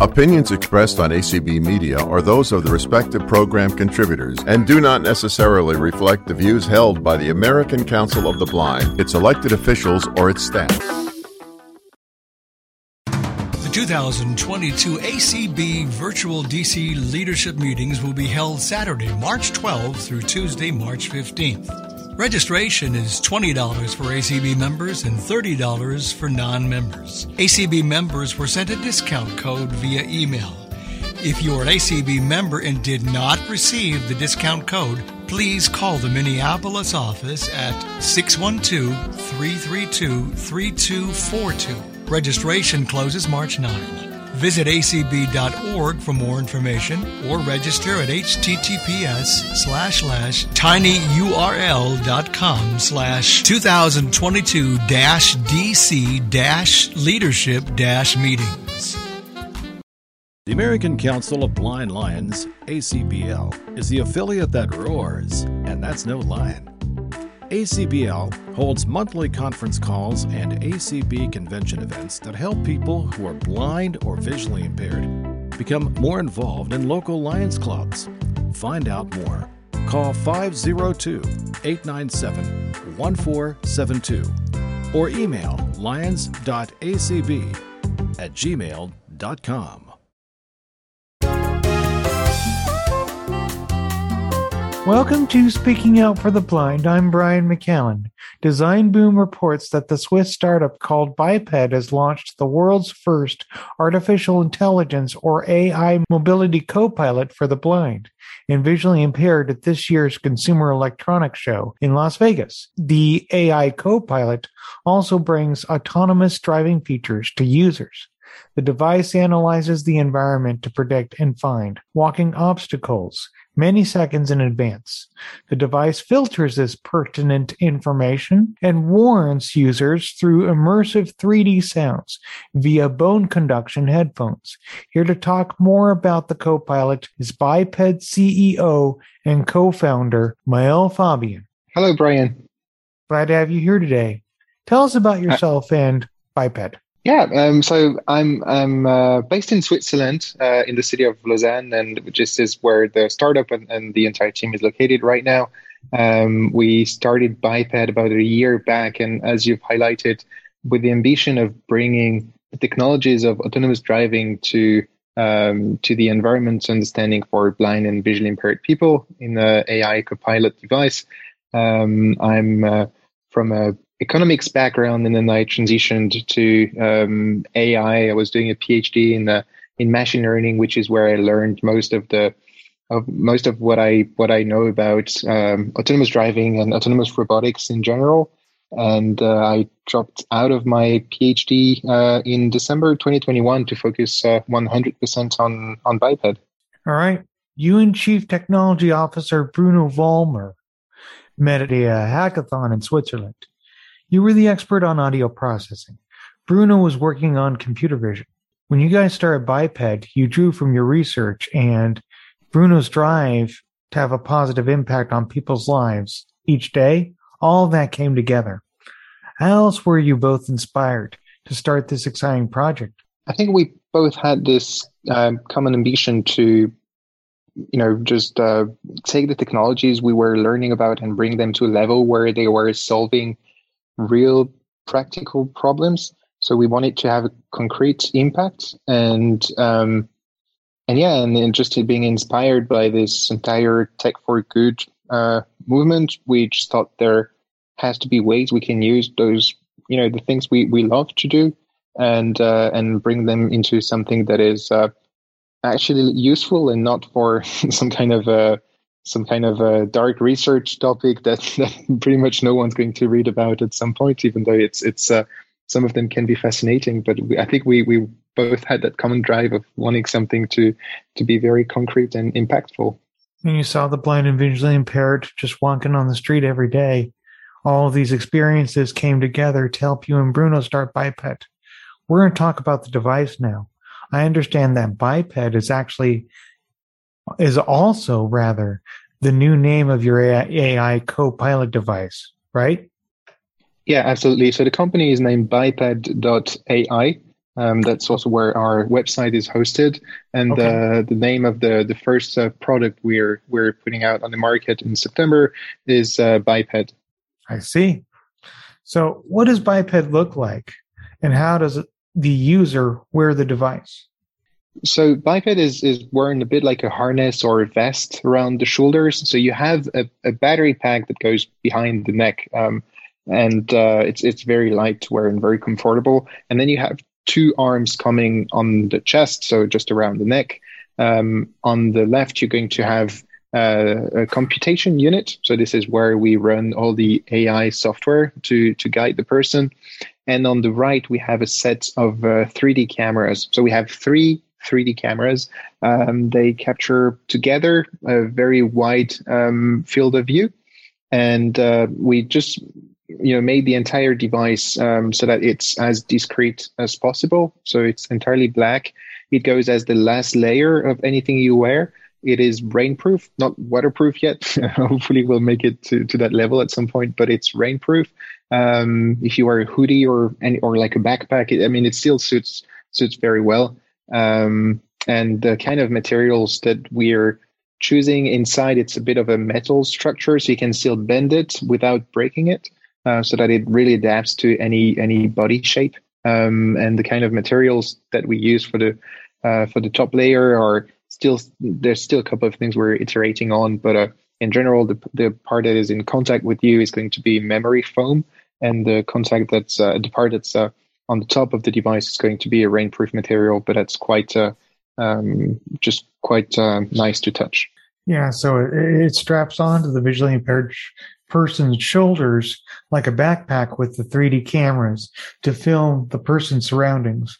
Opinions expressed on ACB Media are those of the respective program contributors and do not necessarily reflect the views held by the American Council of the Blind, its elected officials, or its staff. The 2022 ACB virtual DC leadership meetings will be held Saturday, March 12th through Tuesday, March 15th. Registration is $20 for ACB members and $30 for non members. ACB members were sent a discount code via email. If you're an ACB member and did not receive the discount code, please call the Minneapolis office at 612 332 3242. Registration closes March 9. Visit acb.org for more information or register at https slash slash tinyurl.com slash 2022 dash DC dash leadership dash meetings. The American Council of Blind Lions, ACBL, is the affiliate that roars, and that's no lion. ACBL holds monthly conference calls and ACB convention events that help people who are blind or visually impaired become more involved in local Lions clubs. Find out more. Call 502 897 1472 or email lions.acb at gmail.com. Welcome to Speaking Out for the Blind. I'm Brian McCallan. designboom reports that the Swiss startup called Biped has launched the world's first artificial intelligence or AI mobility co-pilot for the blind and visually impaired at this year's Consumer Electronics Show in Las Vegas. The AI co-pilot also brings autonomous driving features to users. The device analyzes the environment to predict and find walking obstacles, many seconds in advance. The device filters this pertinent information and warns users through immersive 3D sounds via bone conduction headphones. Here to talk more about the Copilot is Biped CEO and co-founder Maël Fabien. Hello, Brian. Glad to have you here today. Tell us about yourself and Biped. Yeah, um, so I'm I'm uh, based in Switzerland, uh, in the city of Lausanne, and this is where the startup and, and the entire team is located right now. Um, we started Biped about a year back, and as you've highlighted, with the ambition of bringing the technologies of autonomous driving to um, to the environment understanding for blind and visually impaired people in the AI Copilot device. Um, I'm uh, from a economics background, and then I transitioned to um, AI. I was doing a PhD in the in machine learning, which is where I learned most of the of most of what I what I know about um, autonomous driving and autonomous robotics in general. And uh, I dropped out of my PhD uh, in December 2021 to focus uh, 100% on on biped. All right, you and Chief Technology Officer Bruno Vollmer met at a hackathon in Switzerland. You were the expert on audio processing. Bruno was working on computer vision. When you guys started Biped, you drew from your research and Bruno's drive to have a positive impact on people's lives each day. All that came together. How else were you both inspired to start this exciting project? I think we both had this um, common ambition to, you know, just uh, take the technologies we were learning about and bring them to a level where they were solving real practical problems. So we wanted to have a concrete impact and um, and yeah, and, and just being inspired by this entire tech for good uh, movement, we just thought there has to be ways we can use those, you know, the things we, we love to do and uh, and bring them into something that is uh, actually useful and not for some kind of a some kind of a dark research topic that, that pretty much no one's going to read about at some point, even though it's it's uh, some of them can be fascinating. But we, I think we we both had that common drive of wanting something to to be very concrete and impactful. And you saw the blind and visually impaired just walking on the street every day. All of these experiences came together to help you and Bruno start Biped. We're going to talk about the device now. I understand that Biped is actually is also rather the new name of your AI co-pilot device, right? Yeah, absolutely. So the company is named biped.ai. Um, that's also where our website is hosted, and okay. uh, the name of the the first uh, product we're we're putting out on the market in September is uh, Biped. I see. So, what does Biped look like, and how does the user wear the device? So biped is, is wearing a bit like a harness or a vest around the shoulders. So you have a, a battery pack that goes behind the neck, um, and uh, it's it's very light to wear and very comfortable. And then you have two arms coming on the chest, so just around the neck. Um, on the left, you're going to have uh, a computation unit. So this is where we run all the AI software to to guide the person. And on the right, we have a set of uh, 3D cameras. So we have three 3D cameras. Um, they capture together a very wide um, field of view, and uh, we just you know made the entire device um, so that it's as discrete as possible. So it's entirely black. It goes as the last layer of anything you wear. It is rainproof, not waterproof yet. Hopefully, we'll make it to, to that level at some point, but it's rainproof. Um, if you wear a hoodie or any or like a backpack, it, I mean, it still suits suits very well um, and the kind of materials that we're choosing inside it's a bit of a metal structure so you can still bend it without breaking it uh, so that it really adapts to any any body shape. Um, and the kind of materials that we use for the uh, for the top layer are still there's still a couple of things we're iterating on but uh, in general the, the part that is in contact with you is going to be memory foam and the contact that's uh, the part that's uh, on the top of the device is going to be a rainproof material, but it's quite uh, um, just quite uh, nice to touch. Yeah, so it, it, straps onto the visually impaired person's shoulders like a backpack with the 3D cameras to film the person's surroundings.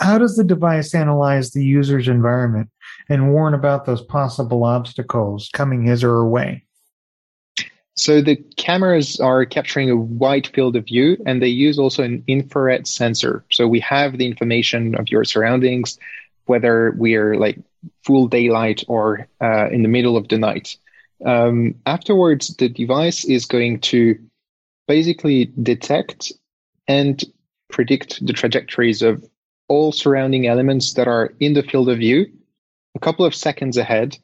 How does the device analyze the user's environment and warn about those possible obstacles coming his or her way? So the cameras are capturing a wide field of view and they use also an infrared sensor. So we have the information of your surroundings, whether we're like full daylight or uh, in the middle of the night. Um, afterwards, the device is going to basically detect and predict the trajectories of all surrounding elements that are in the field of view a couple of seconds ahead.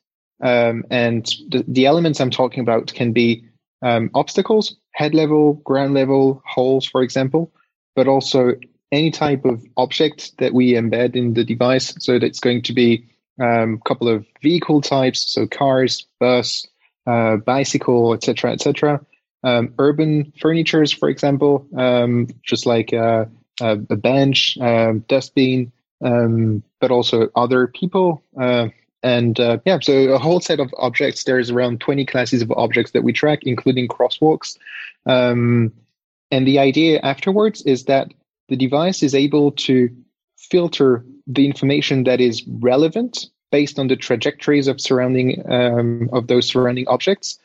Um, and the, the elements I'm talking about can be um, obstacles, head level, ground level, holes, for example, but also any type of object that we embed in the device. So that's going to be a um, couple of vehicle types, so cars, bus, uh, bicycle, etc., etc. Um, urban furnitures, for example, um, just like uh, a bench, um, dustbin, um, but also other people, uh, and uh, yeah, so a whole set of objects. There's around 20 classes of objects that we track, including crosswalks. Um, and the idea afterwards is that the device is able to filter the information that is relevant based on the trajectories of surrounding um, of those surrounding objects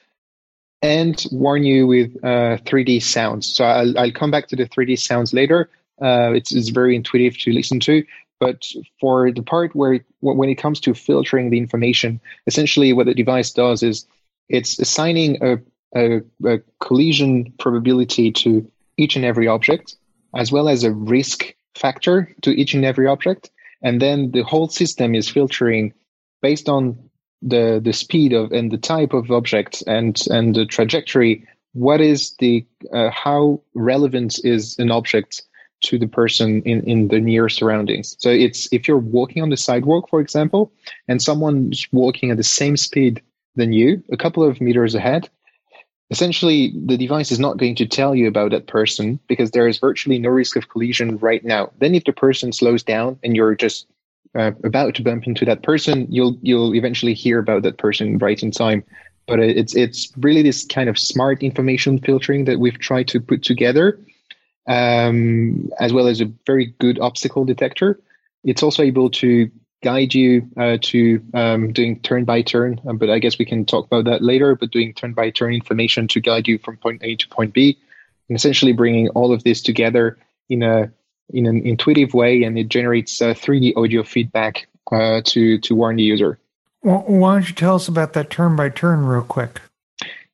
and warn you with uh, 3D sounds. So I'll, I'll, come back to the 3D sounds later. Uh, it's, it's very intuitive to listen to. But for the part where when it comes to filtering the information, essentially what the device does is it's assigning a, a, a collision probability to each and every object, as well as a risk factor to each and every object. And then the whole system is filtering based on the the speed of and the type of object and and the trajectory. What is the uh, how relevant is an object to the person in, in the near surroundings. So it's if you're walking on the sidewalk, for example, and someone's walking at the same speed than you, a couple of meters ahead, essentially the device is not going to tell you about that person because there is virtually no risk of collision right now. Then if the person slows down and you're just uh, about to bump into that person, you'll you'll eventually hear about that person right in time. But it's it's really this kind of smart information filtering that we've tried to put together um, as well as a very good obstacle detector. It's also able to guide you uh, to um, doing turn by turn, um, but I guess we can talk about that later. But doing turn by turn information to guide you from point A to point B, and essentially bringing all of this together in a in an intuitive way, and it generates uh, 3D audio feedback uh, to to warn the user. Why don't you tell us about that turn by turn real quick?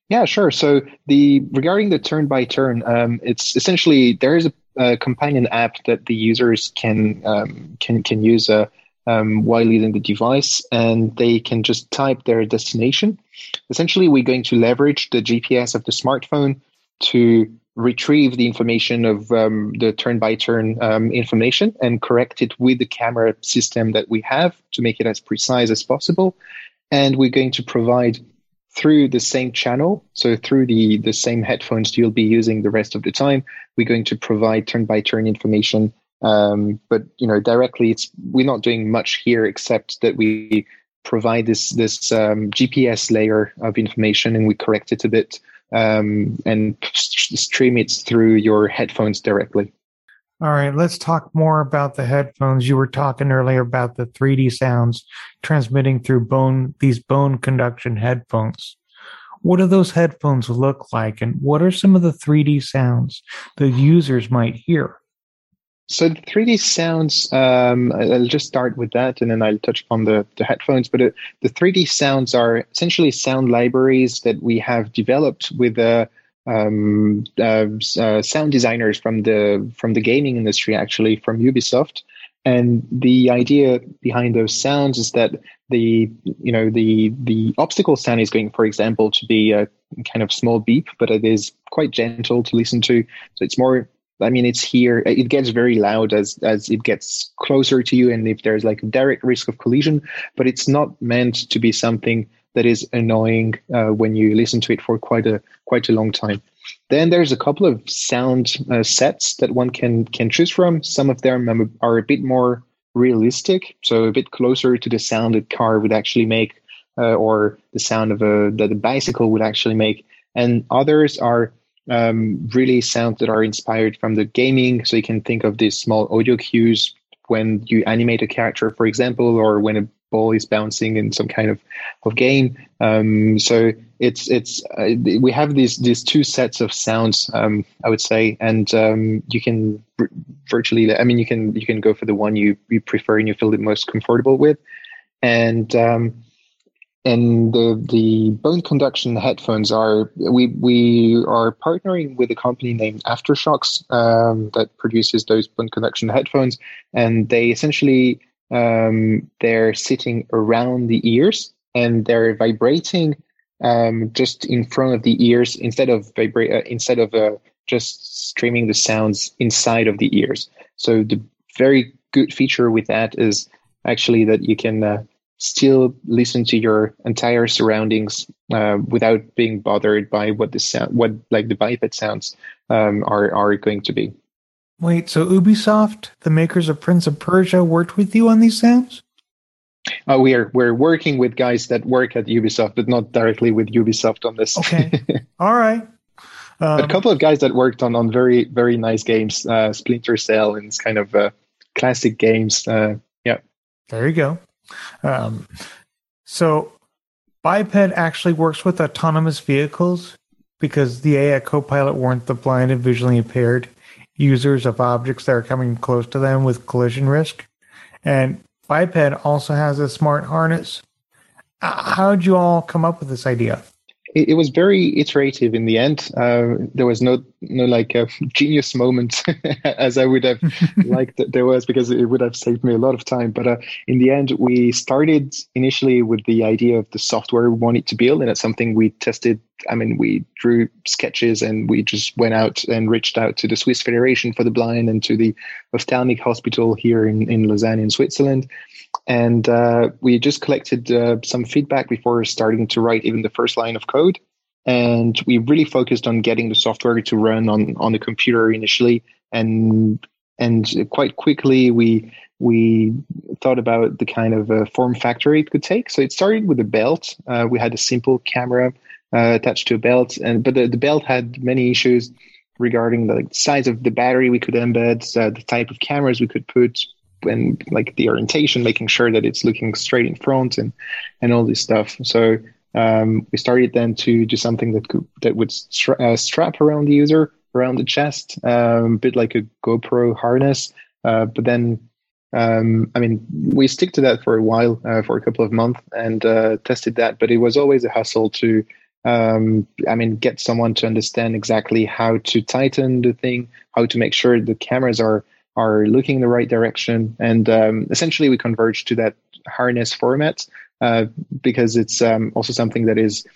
Yeah, sure. So the regarding the turn by turn, um, it's essentially there is a, a companion app that the users can um, can can use uh, um, while using the device, and they can just type their destination. Essentially, we're going to leverage the GPS of the smartphone to retrieve the information of um, the turn by turn um, information and correct it with the camera system that we have to make it as precise as possible. And we're going to provide through the same channel, so through the, the same headphones you'll be using the rest of the time, we're going to provide turn by turn information. Um, but you know, directly, it's we're not doing much here except that we provide this this um, GPS layer of information and we correct it a bit um, and stream it through your headphones directly. All right, let's talk more about the headphones. You were talking earlier about the 3D sounds transmitting through bone these bone conduction headphones. What do those headphones look like and what are some of the 3D sounds the users might hear? So the 3D sounds, um, I'll just start with that and then I'll touch upon the, the headphones. But uh, the 3D sounds are essentially sound libraries that we have developed with uh, um, uh, uh, sound designers from the from the gaming industry, actually from Ubisoft. And the idea behind those sounds is that the you know the the obstacle sound is going, for example, to be a kind of small beep, but it is quite gentle to listen to. So it's more I mean, it's here. It gets very loud as as it gets closer to you, and if there's like a direct risk of collision. But it's not meant to be something that is annoying uh, when you listen to it for quite a quite a long time. Then there's a couple of sound uh, sets that one can can choose from. Some of them are a bit more realistic, so a bit closer to the sound a car would actually make, uh, or the sound of a that a bicycle would actually make. And others are um, really sounds that are inspired from the gaming. So you can think of these small audio cues when you animate a character, for example, or when a ball is bouncing in some kind of, of game. Um, so it's it's uh, we have these these two sets of sounds, um, I would say, and um, you can virtually, I mean, you can you can go for the one you you prefer and you feel the most comfortable with, and um, and the the bone conduction headphones are we we are partnering with a company named AfterShokz um, that produces those bone conduction headphones, and they essentially um, they're sitting around the ears and they're vibrating um, just in front of the ears instead of vibrate uh, instead of uh, just streaming the sounds inside of the ears. So the very good feature with that is actually that you can uh, still listen to your entire surroundings uh, without being bothered by what the sound, what like the biped sounds um, are are going to be. Wait, so Ubisoft, the makers of Prince of Persia, worked with you on these sounds? Uh, we are we're working with guys that work at Ubisoft, but not directly with Ubisoft on this. Okay, all right. Um, a couple of guys that worked on on very very nice games, uh, Splinter Cell and kind of uh, classic games. Uh, yeah, there you go. Um, so Biped actually works with autonomous vehicles because the AI Copilot warned the blind and visually impaired users of objects that are coming close to them with collision risk. And Biped also has a smart harness. How did you all come up with this idea? It, it, was very iterative in the end. Uh, there was no no like a genius moment as I would have liked that there was because it would have saved me a lot of time. But uh, in the end, we started initially with the idea of the software we wanted to build, and it's something we tested. I mean, we drew sketches and we just went out and reached out to the Swiss Federation for the Blind and to the ophthalmic hospital here in, in Lausanne in Switzerland and uh, we just collected uh, some feedback before starting to write even the first line of code. And we really focused on getting the software to run on on the computer initially, and and quite quickly we we thought about the kind of uh, form factor it could take. So it started with a belt. Uh, we had a simple camera uh, attached to a belt, and but the, the belt had many issues regarding the size of the battery we could embed, uh, the type of cameras we could put, and like the orientation, making sure that it's looking straight in front and and all this stuff. So um, we started then to do something that could that would stra- uh, strap around the user around the chest, um, a bit like a GoPro harness. Uh, but then, um, I mean, we stick to that for a while, uh, for a couple of months, and uh, tested that. But it was always a hassle to um, I mean, get someone to understand exactly how to tighten the thing, how to make sure the cameras are are looking in the right direction, and um, essentially we converge to that harness format uh, because it's um, also something that is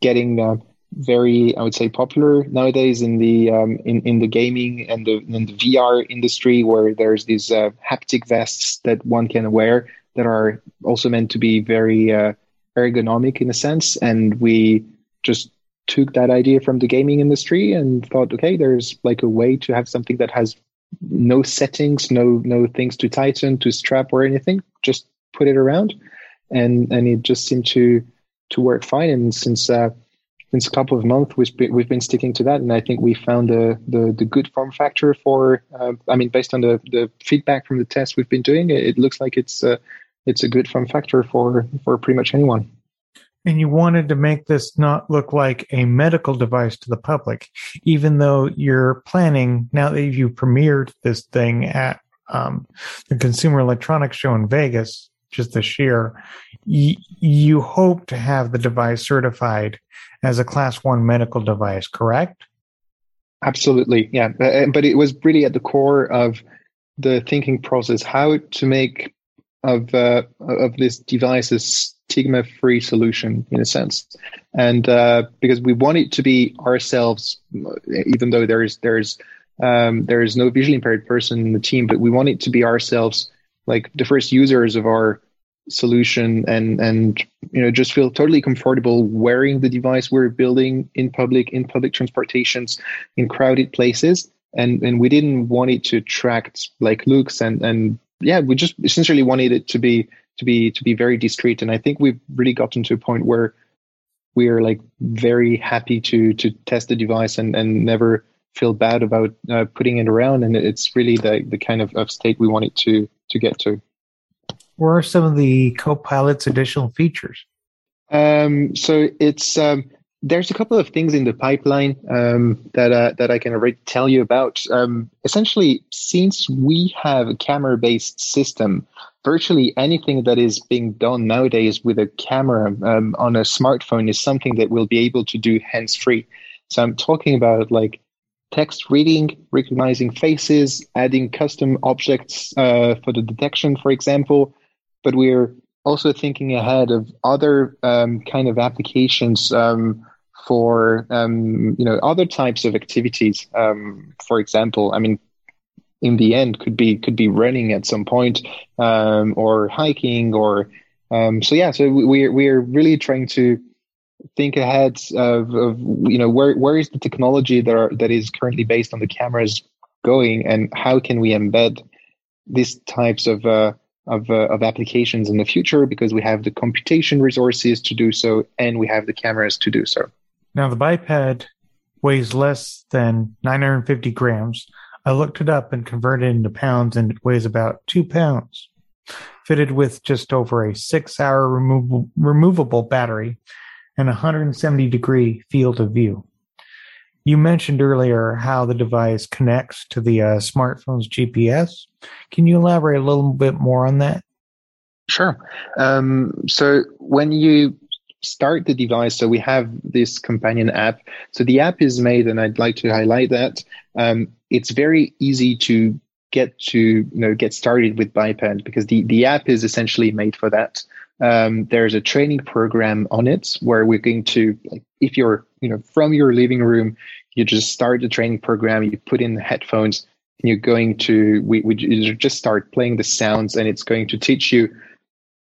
getting uh, very, I would say, popular nowadays in the um, in in the gaming and the, in the VR industry, where there's these uh, haptic vests that one can wear that are also meant to be very uh, ergonomic in a sense, and we just took that idea from the gaming industry and thought, okay, there's like a way to have something that has no settings, no no things to tighten, to strap or anything. Just put it around, and and it just seemed to to work fine. And since uh, since a couple of months, we've been, we've been sticking to that, and I think we found the the, the good form factor for. Uh, I mean, based on the the feedback from the tests we've been doing, it, it looks like it's uh, it's a good form factor for for pretty much anyone. And you wanted to make this not look like a medical device to the public, even though you're planning now that you premiered this thing at um, the Consumer Electronics Show in Vegas just this year. Y- you hope to have the device certified as a class one medical device, correct? Absolutely, yeah. But, but it was really at the core of the thinking process how to make of uh, of this device a stigma free solution in a sense, and uh, because we want it to be ourselves, even though there's there's um, there is no visually impaired person in the team, but we want it to be ourselves, like the first users of our solution and and you know just feel totally comfortable wearing the device we're building in public in public transportations in crowded places. And and we didn't want it to attract like looks and and yeah we just essentially wanted it to be to be to be very discreet and i think we've really gotten to a point where we are like very happy to to test the device and and never feel bad about uh, putting it around and it's really the the kind of, of state we want it to to get to what are some of the Copilot's additional features? Um, so it's um, there's a couple of things in the pipeline um, that uh, that I can already tell you about. Um, essentially, since we have a camera-based system, virtually anything that is being done nowadays with a camera um, on a smartphone is something that we'll be able to do hands-free. So I'm talking about like text reading, recognizing faces, adding custom objects uh, for the detection, for example, but we're also thinking ahead of other um, kind of applications um, for um, you know other types of activities. Um, for example, I mean, in the end, could be could be running at some point, um, or hiking, or um, so yeah. So we're we're really trying to think ahead of, of you know where where is the technology that are, that is currently based on the cameras going, and how can we embed these types of uh, of, uh, of applications in the future because we have the computation resources to do so and we have the cameras to do so. Now, the biped weighs less than 950 grams. I looked it up and converted it into pounds, and it weighs about two pounds. Fitted with just over a six hour removable, battery and a 170 degree field of view. You mentioned earlier how the device connects to the uh, smartphone's GPS. Can you elaborate a little bit more on that? Sure. Um, so when you start the device, so we have this companion app. So the app is made, and I'd like to highlight that um, it's very easy to get to you know get started with biped because the the app is essentially made for that. Um, there's a training program on it where we're going to like if you're you know from your living room you just start the training program you put in the headphones and you're going to we, we just start playing the sounds and it's going to teach you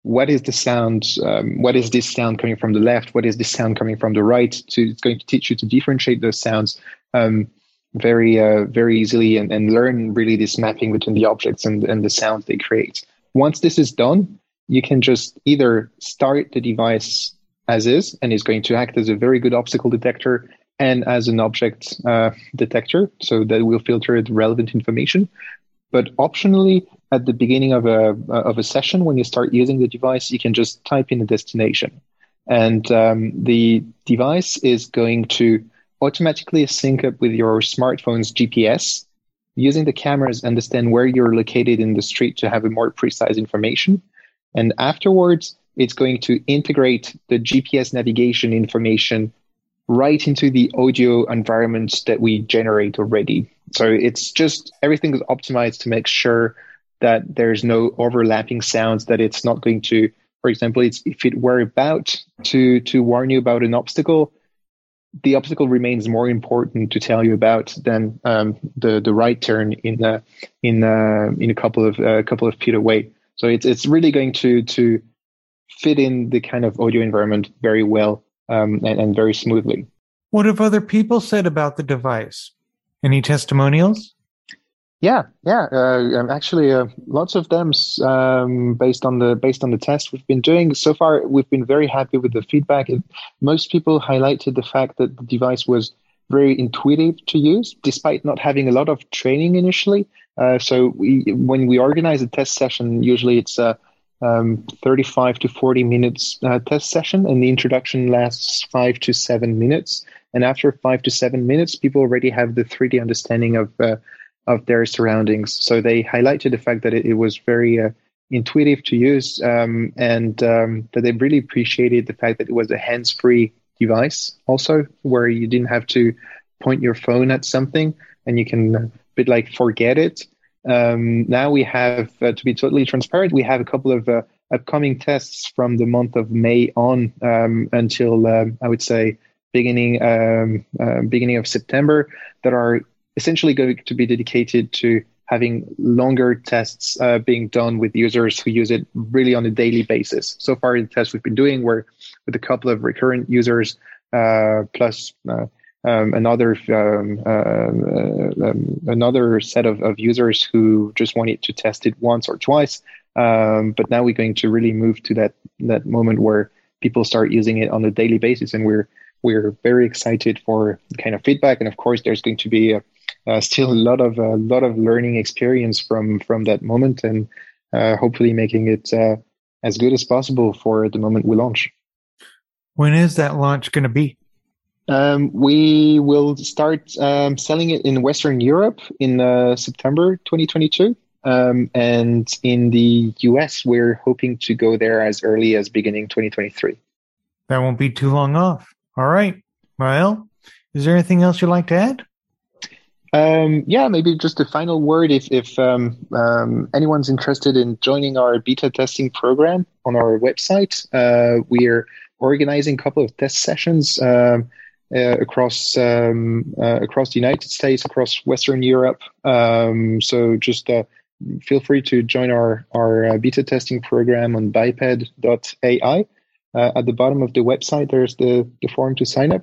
what is the sound um, what is this sound coming from the left? What is this sound coming from the right? To, it's going to teach you to differentiate those sounds um, very uh, very easily and, and learn really this mapping between the objects and, and the sounds they create. Once this is done you can just either start the device as is and is going to act as a very good obstacle detector and as an object uh, detector so that will filter the relevant information. But optionally at the beginning of a of a session when you start using the device you can just type in a destination and um, the device is going to automatically sync up with your smartphone's gps using the cameras understand where you're located in the street to have a more precise information and afterwards it's going to integrate the GPS navigation information right into the audio environment that we generate already. So it's just everything is optimized to make sure that there's no overlapping sounds, that it's not going to, for example, it's if it were about to to warn you about an obstacle, the obstacle remains more important to tell you about than um, the the right turn in the in uh, in a couple of a uh, couple of feet away. So it's it's really going to to fit in the kind of audio environment very well um, and, and very smoothly. What have other people said about the device? Any testimonials? Yeah, yeah. Uh, um, actually, uh, lots of them um, based on the based on the test we've been doing so far. We've been very happy with the feedback. It, most people highlighted the fact that the device was very intuitive to use, despite not having a lot of training initially. Uh, so we, when we organize a test session, usually it's a um, 35 to 40 minutes uh, test session, and the introduction lasts five to seven minutes. And after five to seven minutes, people already have the 3D understanding of uh, of their surroundings. So they highlighted the fact that it, it was very uh, intuitive to use, um, and um, that they really appreciated the fact that it was a hands-free device, also where you didn't have to point your phone at something, and you can a uh, bit like forget it. Um, now we have, uh, to be totally transparent, we have a couple of uh, upcoming tests from the month of May on um, until um, I would say beginning um, uh, beginning of September that are essentially going to be dedicated to having longer tests uh, being done with users who use it really on a daily basis. So far, the tests we've been doing were with a couple of recurrent users uh, plus uh, um, another um, uh, um, another set of, of users who just wanted to test it once or twice. Um, but now we're going to really move to that that moment where people start using it on a daily basis, and we're we're very excited for the kind of feedback. And of course, there's going to be a, uh, still a lot of a lot of learning experience from from that moment, and uh, hopefully making it uh, as good as possible for the moment we launch. When is that launch going to be? Um, we will start um, selling it in Western Europe in uh, September 2022. Um, and in the US, we're hoping to go there as early as beginning 2023. That won't be too long off. All right. Well, is there anything else you'd like to add? Um, yeah, maybe just a final word. If, if um, um, anyone's interested in joining our beta testing program on our website, uh, we're organizing a couple of test sessions. Um, uh, across um, uh, across the United States, across Western Europe. Um, so just uh, feel free to join our our uh, beta testing program on biped.ai. Uh, at the bottom of the website, there's the the form to sign up.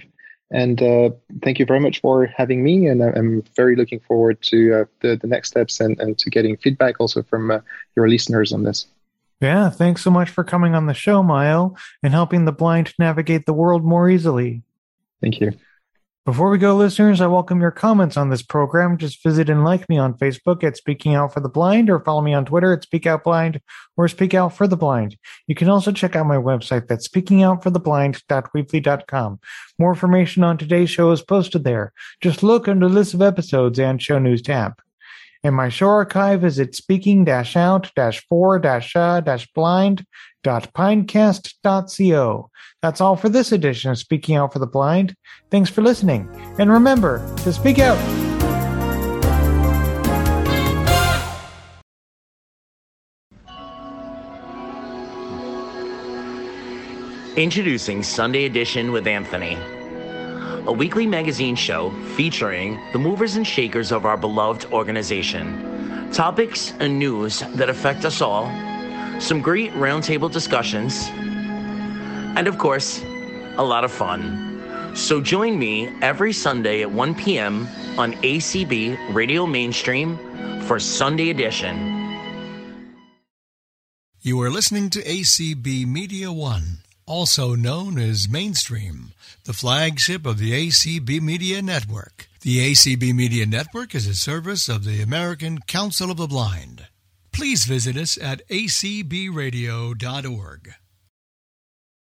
And uh, thank you very much for having me. And I'm very looking forward to the, the next steps and, and to getting feedback also from your listeners on this. Yeah, thanks so much for coming on the show, Mael, and helping the blind navigate the world more easily. Thank you. Before we go, listeners, I welcome your comments on this program. Just visit and like me on Facebook at Speaking Out for the Blind or follow me on Twitter at Speak Out Blind or Speak Out for the Blind. You can also check out my website that's speakingoutfortheblind.weebly.com. More information on today's show is posted there. Just look under the list of episodes and show news tab. And my show archive is at speaking-out-for-blind.pinecast.co. That's all for this edition of Speaking Out for the Blind. Thanks for listening. And remember to speak out. Introducing Sunday Edition with Anthony a weekly magazine show featuring the movers and shakers of our beloved organization, topics and news that affect us all, some great roundtable discussions, and of course, a lot of fun. So join me every Sunday at 1 p.m. on ACB Radio Mainstream for Sunday Edition. You are listening to ACB Media One, also known as Mainstream the flagship of the ACB Media Network. The ACB Media Network is a service of the American Council of the Blind. Please visit us at acbradio.org.